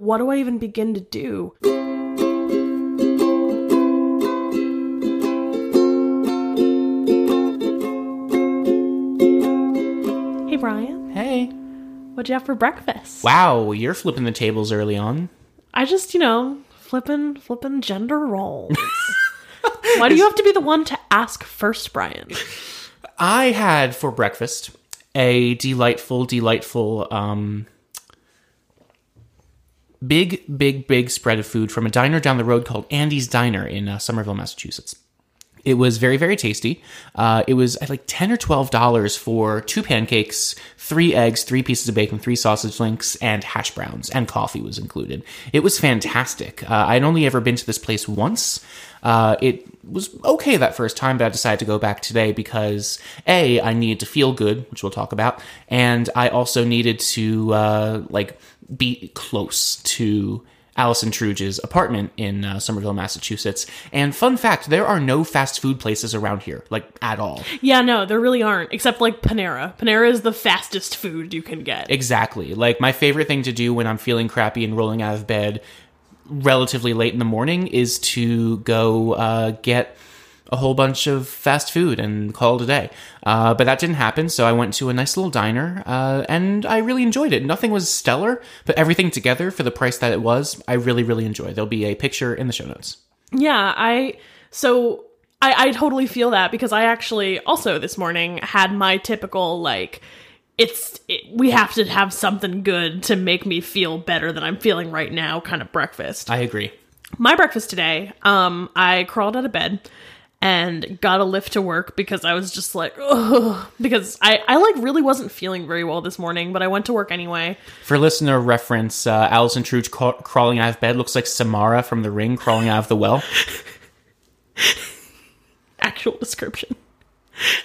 what do I even begin to do? Hey Brian, Hey. what'd you have for breakfast? Wow, you're flipping the tables early on. I just, you know, flipping flipping gender roles. Why do you have to be the one to ask first, Brian? I had for breakfast a delightful, delightful, um, big, big, big spread of food from a diner down the road called Andy's Diner in uh, Somerville, Massachusetts. It was very, very tasty. Uh, it was like ten or twelve dollars for two pancakes, three eggs, three pieces of bacon, three sausage links, and hash browns, and coffee was included. It was fantastic. Uh, I'd only ever been to this place once. Uh, it was okay that first time, but I decided to go back today because a I needed to feel good, which we'll talk about, and I also needed to uh, like be close to Allison Truge's apartment in uh, Somerville, Massachusetts. And fun fact, there are no fast food places around here, like at all. Yeah, no, there really aren't, except like Panera. Panera is the fastest food you can get. Exactly. Like my favorite thing to do when I'm feeling crappy and rolling out of bed relatively late in the morning is to go uh, get a whole bunch of fast food and call it a day. Uh, but that didn't happen, so I went to a nice little diner, uh, and I really enjoyed it. Nothing was stellar, but everything together for the price that it was, I really, really enjoyed. There'll be a picture in the show notes. Yeah, I so I, I totally feel that because I actually also this morning had my typical like it's it, we have to have something good to make me feel better than I'm feeling right now kind of breakfast. I agree. my breakfast today, um, I crawled out of bed and got a lift to work because I was just like, ugh, because I, I like really wasn't feeling very well this morning, but I went to work anyway. For listener reference, uh, Allison Truge ca- crawling out of bed looks like Samara from The Ring crawling out of the well. Actual description.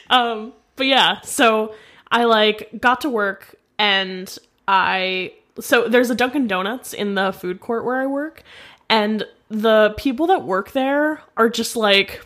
Um, but yeah, so I like got to work and I so there's a Dunkin' Donuts in the food court where I work, and the people that work there are just like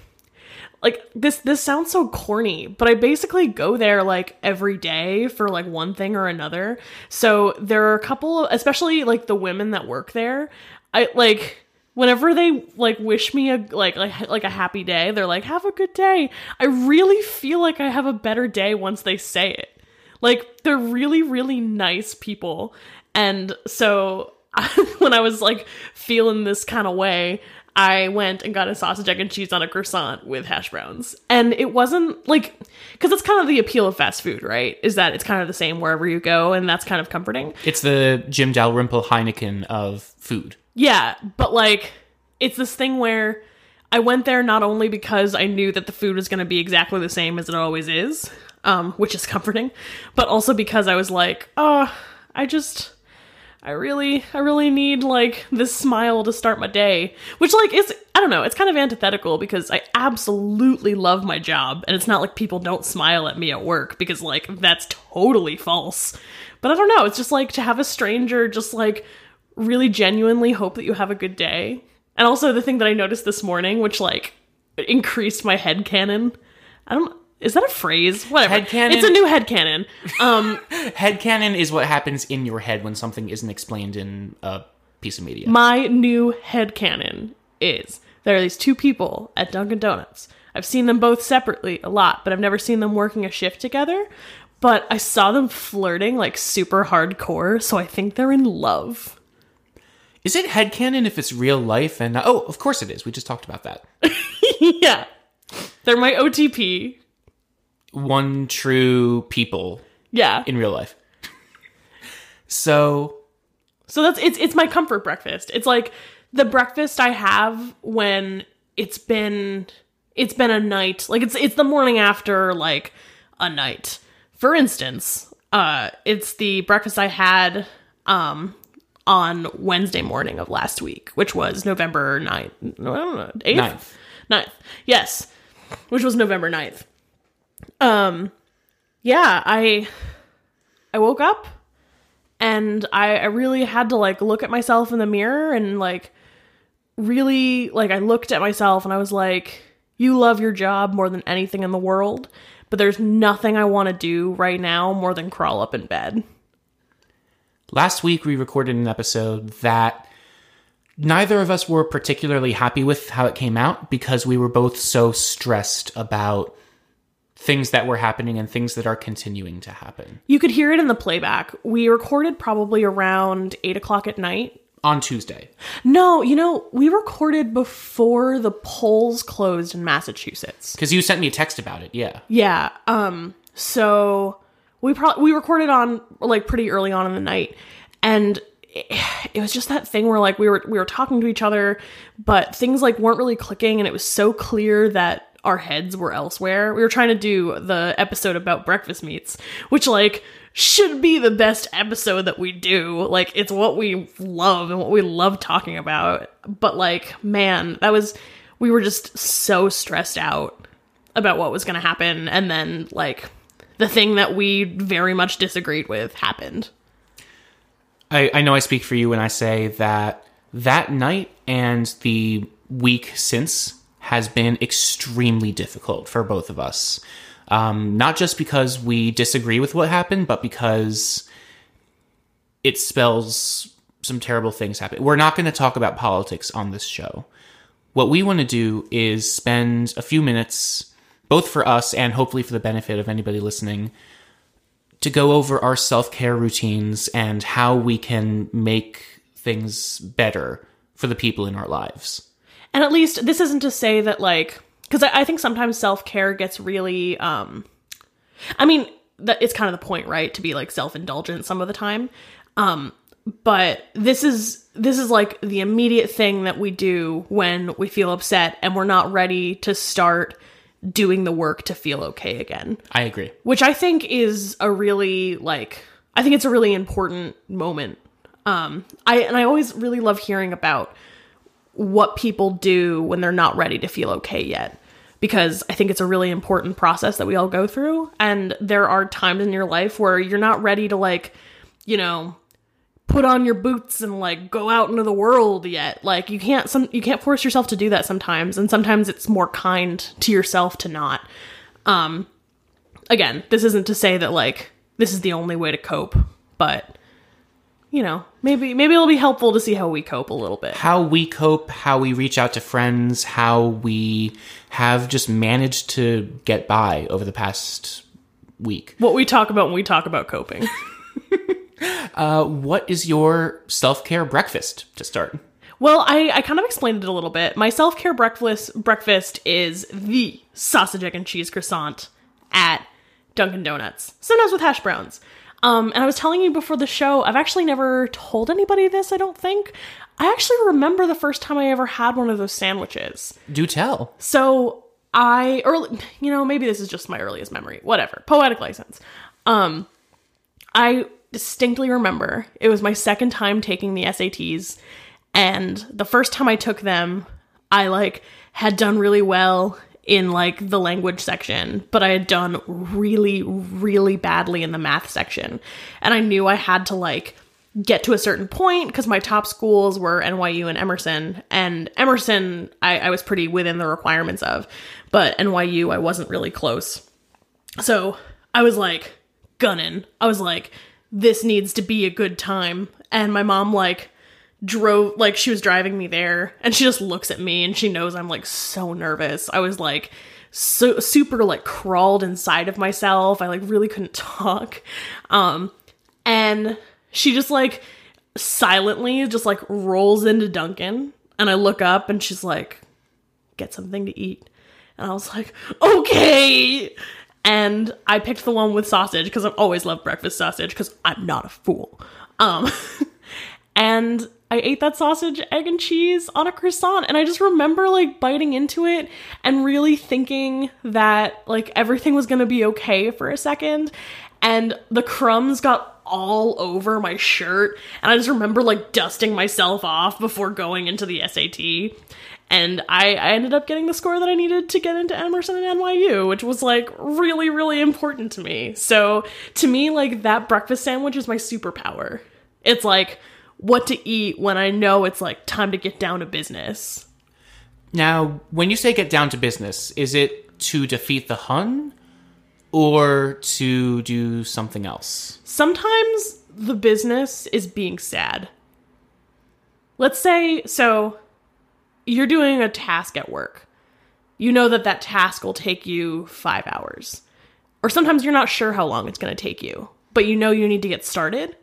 like this this sounds so corny but i basically go there like every day for like one thing or another. So there are a couple especially like the women that work there i like whenever they like wish me a like like like a happy day they're like have a good day. I really feel like i have a better day once they say it. Like they're really really nice people. And so when i was like feeling this kind of way I went and got a sausage, egg, and cheese on a croissant with hash browns. And it wasn't like, because that's kind of the appeal of fast food, right? Is that it's kind of the same wherever you go, and that's kind of comforting. It's the Jim Dalrymple Heineken of food. Yeah, but like, it's this thing where I went there not only because I knew that the food was going to be exactly the same as it always is, um, which is comforting, but also because I was like, oh, I just. I really, I really need like this smile to start my day. Which like is I don't know, it's kind of antithetical because I absolutely love my job and it's not like people don't smile at me at work because like that's totally false. But I don't know, it's just like to have a stranger just like really genuinely hope that you have a good day. And also the thing that I noticed this morning, which like increased my head canon. I don't is that a phrase? Whatever. Headcanon? It's a new head canon. Um Headcanon is what happens in your head when something isn't explained in a piece of media. my new head canon is there are these two people at Dunkin' Donuts. I've seen them both separately a lot, but I've never seen them working a shift together. But I saw them flirting like super hardcore, so I think they're in love. Is it headcanon if it's real life? And oh, of course it is. We just talked about that. yeah. They're my OTP. One true people Yeah. in real life. So So that's it's it's my comfort breakfast. It's like the breakfast I have when it's been it's been a night. Like it's it's the morning after like a night. For instance, uh it's the breakfast I had um on Wednesday morning of last week, which was November 9th. No, I don't know. 8th? Ninth. 9th. Yes. Which was November 9th. Um yeah, I I woke up and I, I really had to like look at myself in the mirror and like really like I looked at myself and I was like, you love your job more than anything in the world, but there's nothing I want to do right now more than crawl up in bed. Last week, we recorded an episode that neither of us were particularly happy with how it came out because we were both so stressed about things that were happening and things that are continuing to happen. You could hear it in the playback. We recorded probably around eight o'clock at night. On Tuesday. No, you know, we recorded before the polls closed in Massachusetts. Because you sent me a text about it, yeah. Yeah. Um. So we probably we recorded on like pretty early on in the night, and it, it was just that thing where like we were we were talking to each other, but things like weren't really clicking, and it was so clear that our heads were elsewhere. We were trying to do the episode about breakfast meats, which like should be the best episode that we do. Like it's what we love and what we love talking about. But like, man, that was we were just so stressed out about what was going to happen and then like the thing that we very much disagreed with happened. I, I know I speak for you when I say that that night and the week since has been extremely difficult for both of us. Um, not just because we disagree with what happened, but because it spells some terrible things happen. We're not going to talk about politics on this show. What we want to do is spend a few minutes, both for us and hopefully for the benefit of anybody listening, to go over our self care routines and how we can make things better for the people in our lives. And at least this isn't to say that like because I, I think sometimes self care gets really um I mean that it's kind of the point, right? To be like self indulgent some of the time. Um but this is this is like the immediate thing that we do when we feel upset and we're not ready to start doing the work to feel okay again. I agree. Which I think is a really like I think it's a really important moment. Um I and I always really love hearing about what people do when they're not ready to feel okay yet because I think it's a really important process that we all go through and there are times in your life where you're not ready to like, you know, put on your boots and like go out into the world yet. Like you can't some you can't force yourself to do that sometimes and sometimes it's more kind to yourself to not. Um again, this isn't to say that like this is the only way to cope, but you know, maybe maybe it'll be helpful to see how we cope a little bit. How we cope, how we reach out to friends, how we have just managed to get by over the past week. What we talk about when we talk about coping. uh, what is your self care breakfast to start? Well, I, I kind of explained it a little bit. My self care breakfast breakfast is the sausage, egg, and cheese croissant at Dunkin' Donuts, sometimes with hash browns. Um, and I was telling you before the show, I've actually never told anybody this, I don't think. I actually remember the first time I ever had one of those sandwiches. Do tell. So I early you know, maybe this is just my earliest memory. Whatever. Poetic license. Um I distinctly remember it was my second time taking the SATs and the first time I took them, I like had done really well in like the language section, but I had done really, really badly in the math section. And I knew I had to like get to a certain point because my top schools were NYU and Emerson. And Emerson, I, I was pretty within the requirements of, but NYU, I wasn't really close. So I was like, gunning. I was like, this needs to be a good time. And my mom, like, drove like she was driving me there and she just looks at me and she knows I'm like so nervous. I was like so super like crawled inside of myself. I like really couldn't talk. Um and she just like silently just like rolls into Dunkin' and I look up and she's like get something to eat. And I was like, "Okay." And I picked the one with sausage because I've always loved breakfast sausage because I'm not a fool. Um and I ate that sausage, egg, and cheese on a croissant. And I just remember like biting into it and really thinking that like everything was gonna be okay for a second. And the crumbs got all over my shirt. And I just remember like dusting myself off before going into the SAT. And I, I ended up getting the score that I needed to get into Emerson and NYU, which was like really, really important to me. So to me, like that breakfast sandwich is my superpower. It's like, what to eat when I know it's like time to get down to business. Now, when you say get down to business, is it to defeat the Hun or to do something else? Sometimes the business is being sad. Let's say so you're doing a task at work. You know that that task will take you 5 hours. Or sometimes you're not sure how long it's going to take you, but you know you need to get started.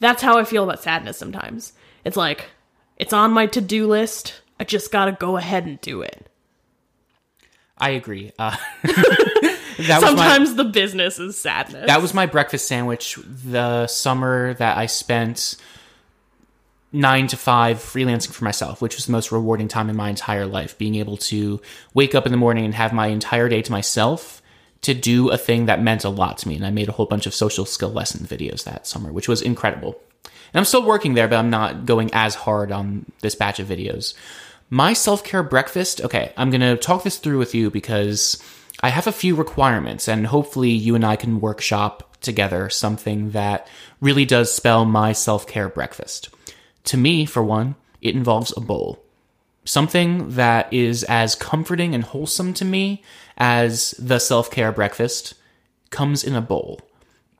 That's how I feel about sadness sometimes. It's like it's on my to-do list. I just got to go ahead and do it. I agree. Uh, that was my, Sometimes the business is sadness. that was my breakfast sandwich the summer that I spent nine to five freelancing for myself, which was the most rewarding time in my entire life. Being able to wake up in the morning and have my entire day to myself to do a thing that meant a lot to me. And I made a whole bunch of social skill lesson videos that summer, which was incredible. And I'm still working there, but I'm not going as hard on this batch of videos. My self care breakfast, okay, I'm going to talk this through with you because I have a few requirements, and hopefully you and I can workshop together something that really does spell my self care breakfast. To me, for one, it involves a bowl. Something that is as comforting and wholesome to me as the self care breakfast comes in a bowl.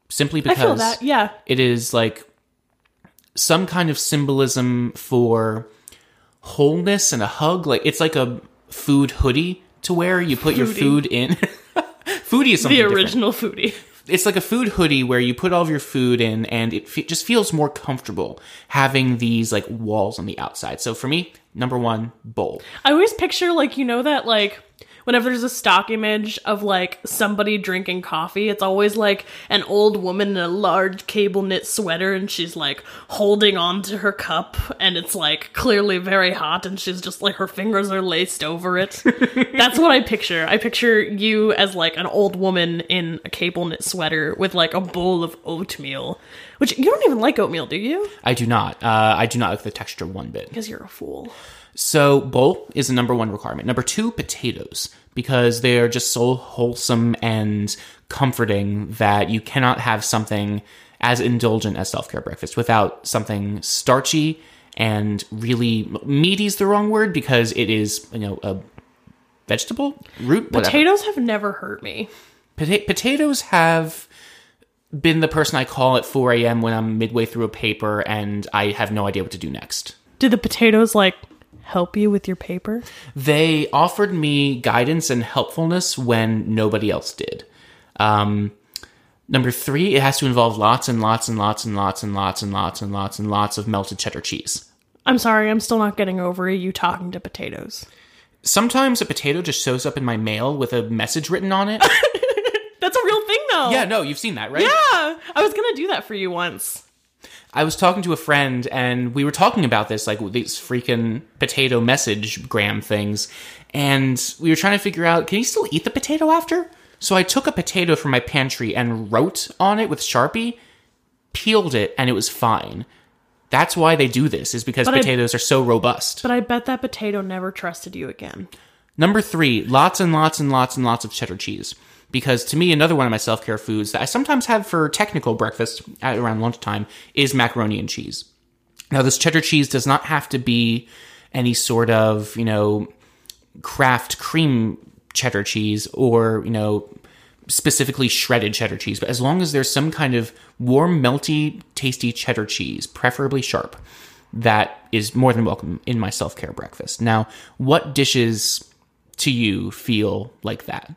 Simply because that. Yeah. it is like some kind of symbolism for wholeness and a hug. Like it's like a food hoodie to wear. You put your food in. foodie is something The different. original foodie. It's like a food hoodie where you put all of your food in, and it fe- just feels more comfortable having these like walls on the outside. So for me, number one, bowl. I always picture like you know that like whenever there's a stock image of like somebody drinking coffee, it's always like an old woman in a large cable knit sweater and she's like holding on to her cup and it's like clearly very hot and she's just like her fingers are laced over it. That's what I picture. I picture you as like an old woman in a cable knit sweater with like a bowl of oatmeal. Which you don't even like oatmeal, do you? I do not. Uh, I do not like the texture one bit. Because you're a fool. So bowl is the number one requirement. Number two, potatoes, because they are just so wholesome and comforting that you cannot have something as indulgent as self care breakfast without something starchy and really meaty is the wrong word because it is you know a vegetable root. Whatever. Potatoes have never hurt me. Pota- potatoes have been the person I call at 4 a.m. when I'm midway through a paper and I have no idea what to do next. Did the potatoes like help you with your paper? They offered me guidance and helpfulness when nobody else did. Um, number three, it has to involve lots and lots and lots and lots and lots and lots and lots and lots of melted cheddar cheese. I'm sorry, I'm still not getting over you talking to potatoes. Sometimes a potato just shows up in my mail with a message written on it. That's a real thing though. yeah, no, you've seen that, right? Yeah. I was gonna do that for you once. I was talking to a friend and we were talking about this, like these freaking potato message gram things. And we were trying to figure out can you still eat the potato after? So I took a potato from my pantry and wrote on it with Sharpie, peeled it, and it was fine. That's why they do this, is because But I- potatoes are so robust. But I bet that potato never trusted you again. Number three, lots and lots and lots and lots of cheddar cheese. Because to me, another one of my self care foods that I sometimes have for technical breakfast at around lunchtime is macaroni and cheese. Now, this cheddar cheese does not have to be any sort of, you know, craft cream cheddar cheese or, you know, specifically shredded cheddar cheese, but as long as there's some kind of warm, melty, tasty cheddar cheese, preferably sharp, that is more than welcome in my self care breakfast. Now, what dishes to you feel like that?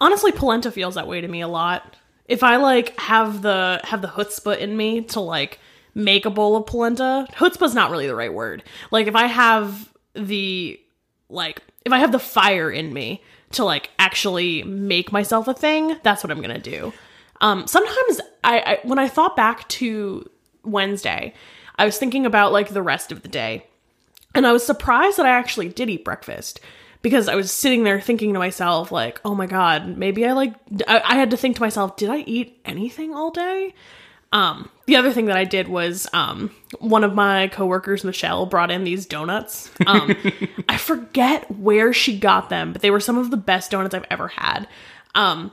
Honestly, polenta feels that way to me a lot. If I like have the have the chutzpah in me to like make a bowl of polenta, chutzpah's not really the right word. Like if I have the like if I have the fire in me to like actually make myself a thing, that's what I'm gonna do. Um, sometimes I, I when I thought back to Wednesday, I was thinking about like the rest of the day, and I was surprised that I actually did eat breakfast because I was sitting there thinking to myself, like, oh my god, maybe I like, I, I had to think to myself, did I eat anything all day? Um, the other thing that I did was, um, one of my coworkers, Michelle, brought in these donuts. Um, I forget where she got them, but they were some of the best donuts I've ever had. Um,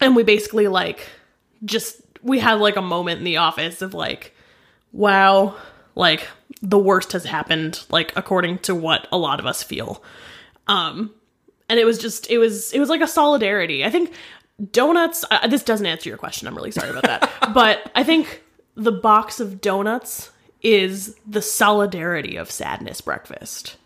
and we basically like just we had like a moment in the office of like wow like the worst has happened like according to what a lot of us feel um and it was just it was it was like a solidarity i think donuts uh, this doesn't answer your question i'm really sorry about that but i think the box of donuts is the solidarity of sadness breakfast.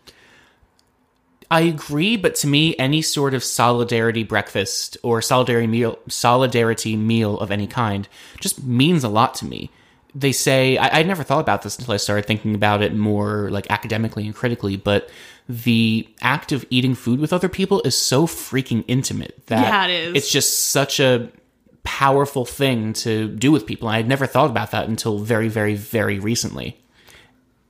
I agree, but to me, any sort of solidarity breakfast or solidarity meal, solidarity meal of any kind, just means a lot to me. They say I, I never thought about this until I started thinking about it more like academically and critically, but the act of eating food with other people is so freaking intimate that Yeah, it is. it's just such a powerful thing to do with people. I had never thought about that until very, very, very recently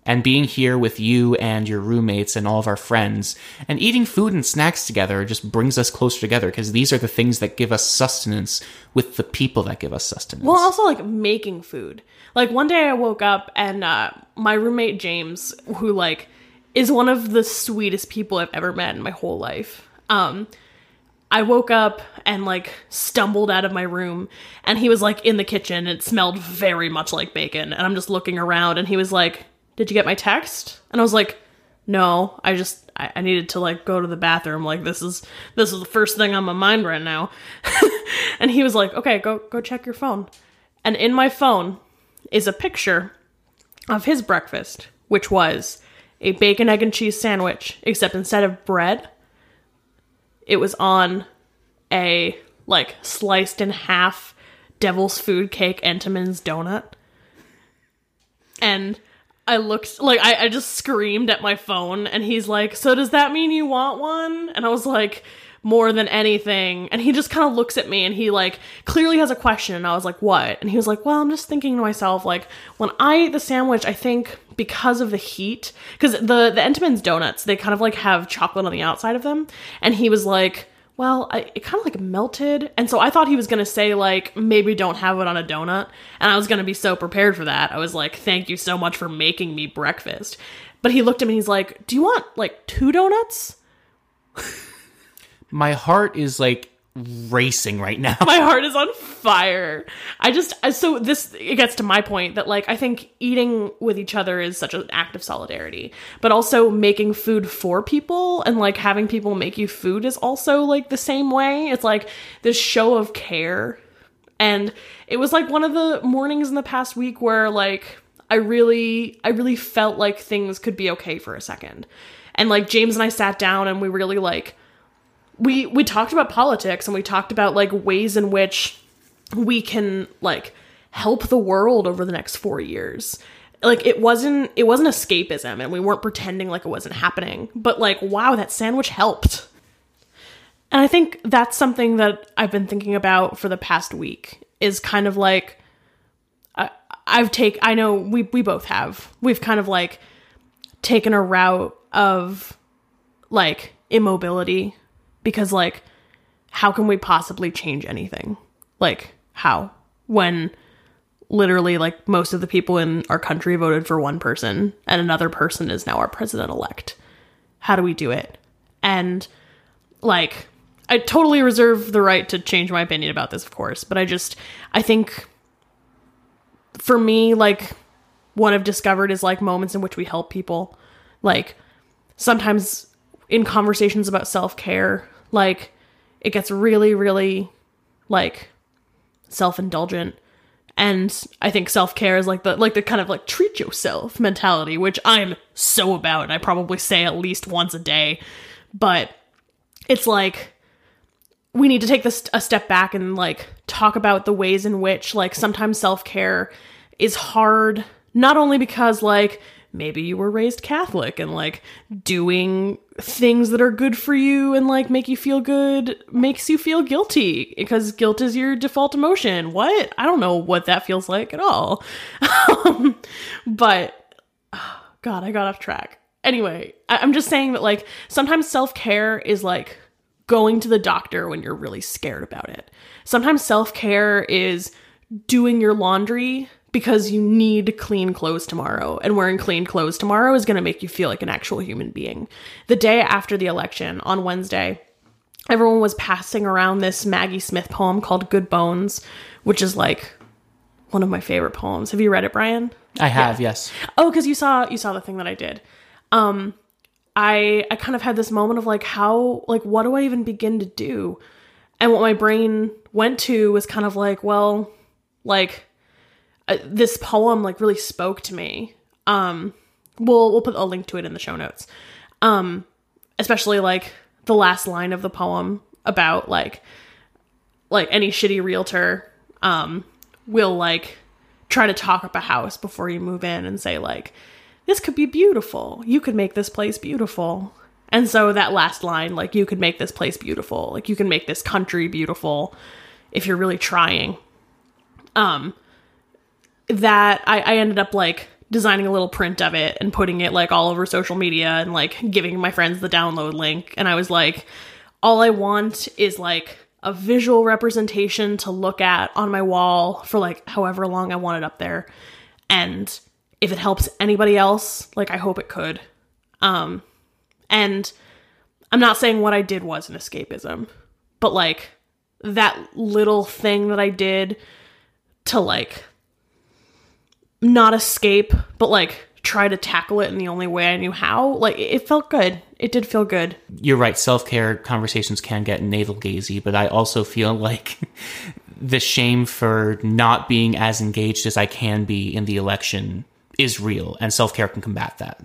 and being here with you and your roommates and all of our friends and eating food and snacks together just brings us closer together because these are the things that give us sustenance with the people that give us sustenance. Well, also like making food. Like one day I woke up and uh, my roommate James, who like is one of the sweetest people I've ever met in my whole life. Um, I woke up and like stumbled out of my room, and he was like in the kitchen. And it smelled very much like bacon, and I'm just looking around, and he was like, "Did you get my text?" And I was like, "No, I just I, I needed to like go to the bathroom. Like this is this is the first thing on my mind right now." and he was like, "Okay, go go check your phone." And in my phone is a picture of his breakfast, which was a bacon, egg, and cheese sandwich, except instead of bread, it was on a like sliced in half devil's food cake Entenmann's donut. And I looked like I, I just screamed at my phone and he's like, So does that mean you want one? And I was like, more than anything. And he just kind of looks at me and he like clearly has a question. And I was like, what? And he was like, well, I'm just thinking to myself, like, when I eat the sandwich, I think because of the heat, because the, the Entenmann's donuts, they kind of like have chocolate on the outside of them. And he was like, well, I, it kind of like melted. And so I thought he was going to say, like, maybe don't have it on a donut. And I was going to be so prepared for that. I was like, thank you so much for making me breakfast. But he looked at me and he's like, do you want like two donuts? My heart is like racing right now. my heart is on fire. I just uh, so this it gets to my point that like I think eating with each other is such an act of solidarity, but also making food for people and like having people make you food is also like the same way. It's like this show of care. And it was like one of the mornings in the past week where like I really I really felt like things could be okay for a second. And like James and I sat down and we really like we we talked about politics and we talked about like ways in which we can like help the world over the next 4 years. Like it wasn't it wasn't escapism and we weren't pretending like it wasn't happening, but like wow, that sandwich helped. And I think that's something that I've been thinking about for the past week is kind of like I, I've take I know we we both have. We've kind of like taken a route of like immobility because like how can we possibly change anything? Like how? When literally like most of the people in our country voted for one person and another person is now our president elect how do we do it? And like i totally reserve the right to change my opinion about this of course but i just i think for me like what i've discovered is like moments in which we help people. Like sometimes in conversations about self-care like it gets really really like self-indulgent. And i think self-care is like the like the kind of like treat yourself mentality which i'm so about. And i probably say at least once a day. But it's like we need to take this a step back and like talk about the ways in which like sometimes self-care is hard not only because like maybe you were raised catholic and like doing things that are good for you and like make you feel good makes you feel guilty because guilt is your default emotion. What? I don't know what that feels like at all. But oh, god i got off track. Anyway I- i'm just saying that like sometimes self-care is like going to the doctor when you're really scared about it. Sometimes self care is doing your laundry because you need clean clothes tomorrow, and wearing clean clothes tomorrow is going to make you feel like an actual human being. The day after the election, on Wednesday, everyone was passing around this Maggie Smith poem called Good Bones, which is like one of my favorite poems. Have you read it, Brian? I have, yes. Oh, because you saw you saw the thing that I did. Um, I I kind of had this moment of like how like what do I even begin to do? And what my brain went to was kind of like, well, like uh, this poem like really spoke to me. Um, we'll we'll put a link to it in the show notes. Um, especially like the last line of the poem about like like any shitty realtor um will like try to talk up a house before you move in and say like this could be beautiful. You could make this place beautiful. And so that last line like you could make this place beautiful. Like you can make this country beautiful if you're really trying. Um that I, I ended up like designing a little print of it and putting it like all over social media and like giving my friends the download link. And I was like, all I want is like a visual representation to look at on my wall for like however long I want it up there. And if it helps anybody else, like I hope it could. Um and I'm not saying what I did was an escapism, but like that little thing that I did to like not escape, but like try to tackle it in the only way I knew how. Like it felt good. It did feel good. You're right. Self care conversations can get navel gazy, but I also feel like the shame for not being as engaged as I can be in the election is real, and self care can combat that.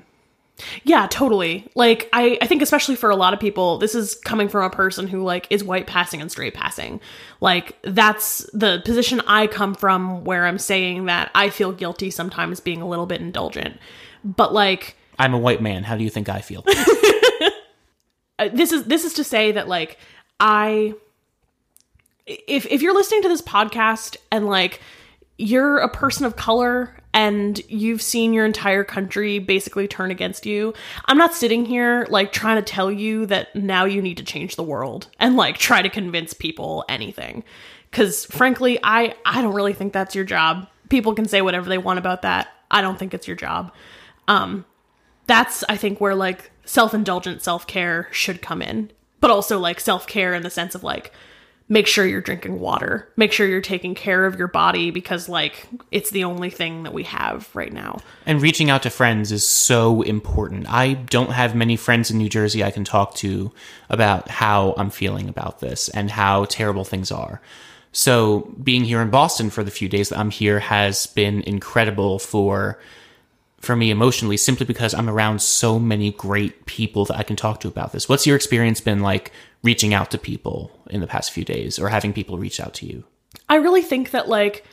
Yeah, totally. Like I, I think especially for a lot of people, this is coming from a person who like is white passing and straight passing. Like that's the position I come from where I'm saying that I feel guilty sometimes being a little bit indulgent. But like I'm a white man. How do you think I feel? uh, this is this is to say that like I if if you're listening to this podcast and like you're a person of color and you've seen your entire country basically turn against you. I'm not sitting here like trying to tell you that now you need to change the world and like try to convince people anything. Cuz frankly, I I don't really think that's your job. People can say whatever they want about that. I don't think it's your job. Um that's I think where like self-indulgent self-care should come in. But also like self-care in the sense of like make sure you're drinking water. Make sure you're taking care of your body because like it's the only thing that we have right now. And reaching out to friends is so important. I don't have many friends in New Jersey I can talk to about how I'm feeling about this and how terrible things are. So being here in Boston for the few days that I'm here has been incredible for for me emotionally simply because I'm around so many great people that I can talk to about this. What's your experience been like reaching out to people in the past few days or having people reach out to you? I really think that like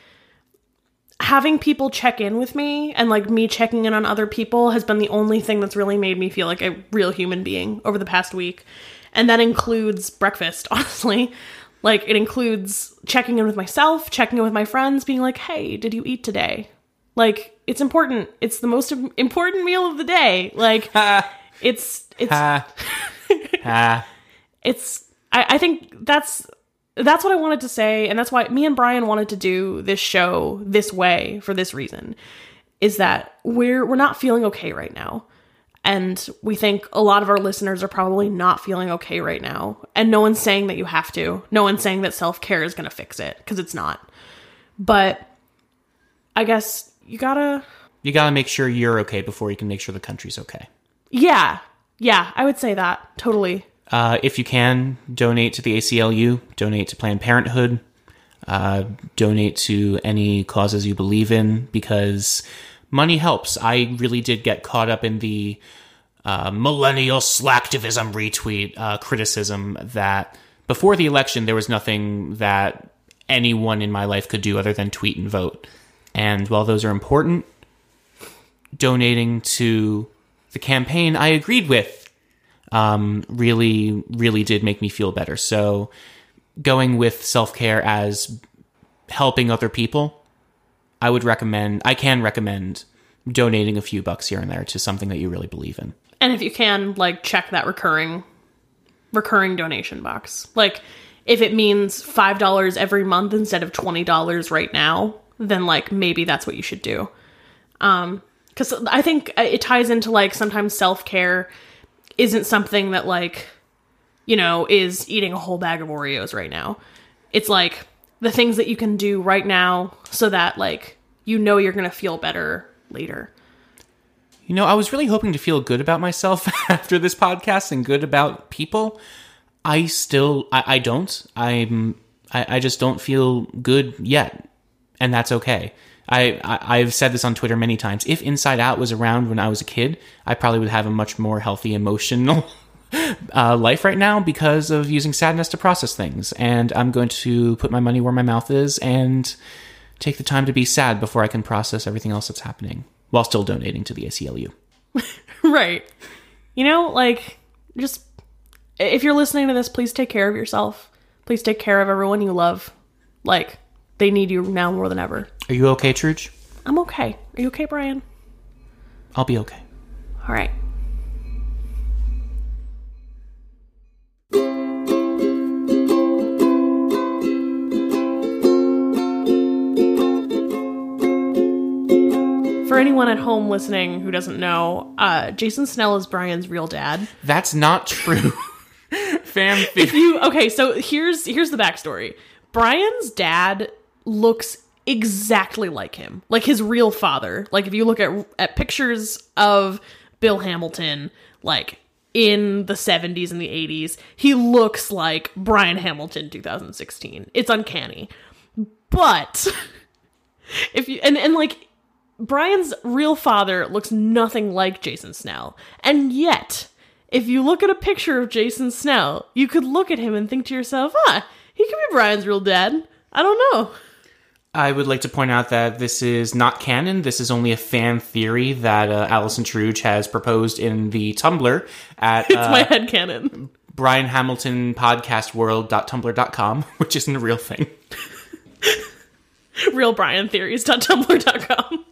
having people check in with me and like me checking in on other people has been the only thing that's really made me feel like a real human being over the past week. And that includes breakfast, honestly. Like it includes checking in with myself, checking in with my friends, being like, "Hey, did you eat today?" Like it's important. It's the most important meal of the day. Like it's it's it's I, I think that's that's what I wanted to say, and that's why me and Brian wanted to do this show this way for this reason. Is that we're we're not feeling okay right now. And we think a lot of our listeners are probably not feeling okay right now. And no one's saying that you have to. No one's saying that self care is going to fix it, because it's not. But I guess you gotta. You gotta make sure you're okay before you can make sure the country's okay. Yeah. Yeah, I would say that. Totally. Uh, if you can, donate to the ACLU, donate to Planned Parenthood, uh, donate to any causes you believe in because money helps. I really did get caught up in the uh, millennial slacktivism retweet uh, criticism that before the election there was nothing that anyone in my life could do other than tweet and vote. And while those are important, donating to the campaign I agreed with um, really, really did make me feel better. So going with self care as helping other people, I would recommend, I can recommend donating a few bucks here and there to something that you really believe in. And if you can, like, check that recurring, recurring donation box. Like, if it means $5 every month instead of $20 right now, then, like, maybe that's what you should do. Um, because I think it ties into like sometimes self care isn't something that like you know is eating a whole bag of Oreos right now. It's like the things that you can do right now so that like you know you're to feel better later. You know, I was really hoping to feel good about myself after this podcast and good about people. I still I, I don't. I'm I, I just don't feel good yet. And that's okay. I, I I've said this on Twitter many times. If Inside Out was around when I was a kid, I probably would have a much more healthy emotional uh, life right now because of using sadness to process things. And I'm going to put my money where my mouth is and take the time to be sad before I can process everything else that's happening while still donating to the ACLU. right. You know, like, just if you're listening to this, please take care of yourself. Please take care of everyone you love. Like, they need you now more than ever. Are you okay, Truge? I'm okay. Are you okay, Brian? I'll be okay. All right. For anyone at home listening who doesn't know, uh, Jason Snell is Brian's real dad. That's not true. Fan theory. You okay? So here's here's the backstory. Brian's dad looks exactly like him, like his real father. Like if you look at at pictures of Bill Hamilton, like in the 70s and the 80s, he looks like Brian Hamilton 2016. It's uncanny. But if you and and like Brian's real father looks nothing like Jason Snell. And yet, if you look at a picture of Jason Snell, you could look at him and think to yourself, ah, he could be Brian's real dad. I don't know. I would like to point out that this is not canon. This is only a fan theory that uh, Allison Truge has proposed in the Tumblr at It's uh, my head canon. Brian Hamilton Podcast World.tumblr.com, which isn't a real thing. Realbriantheories.tumblr.com.